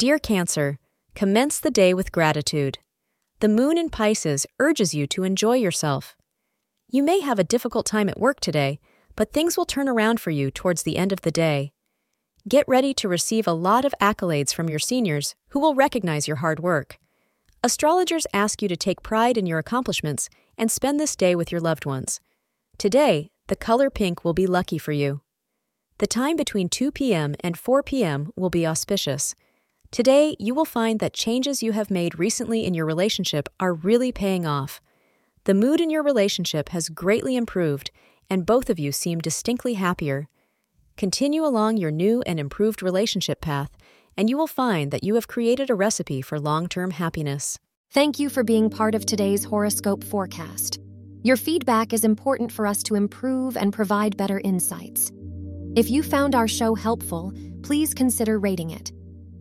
Dear Cancer, commence the day with gratitude. The moon in Pisces urges you to enjoy yourself. You may have a difficult time at work today, but things will turn around for you towards the end of the day. Get ready to receive a lot of accolades from your seniors who will recognize your hard work. Astrologers ask you to take pride in your accomplishments and spend this day with your loved ones. Today, the color pink will be lucky for you. The time between 2 p.m. and 4 p.m. will be auspicious. Today, you will find that changes you have made recently in your relationship are really paying off. The mood in your relationship has greatly improved, and both of you seem distinctly happier. Continue along your new and improved relationship path, and you will find that you have created a recipe for long term happiness. Thank you for being part of today's horoscope forecast. Your feedback is important for us to improve and provide better insights. If you found our show helpful, please consider rating it.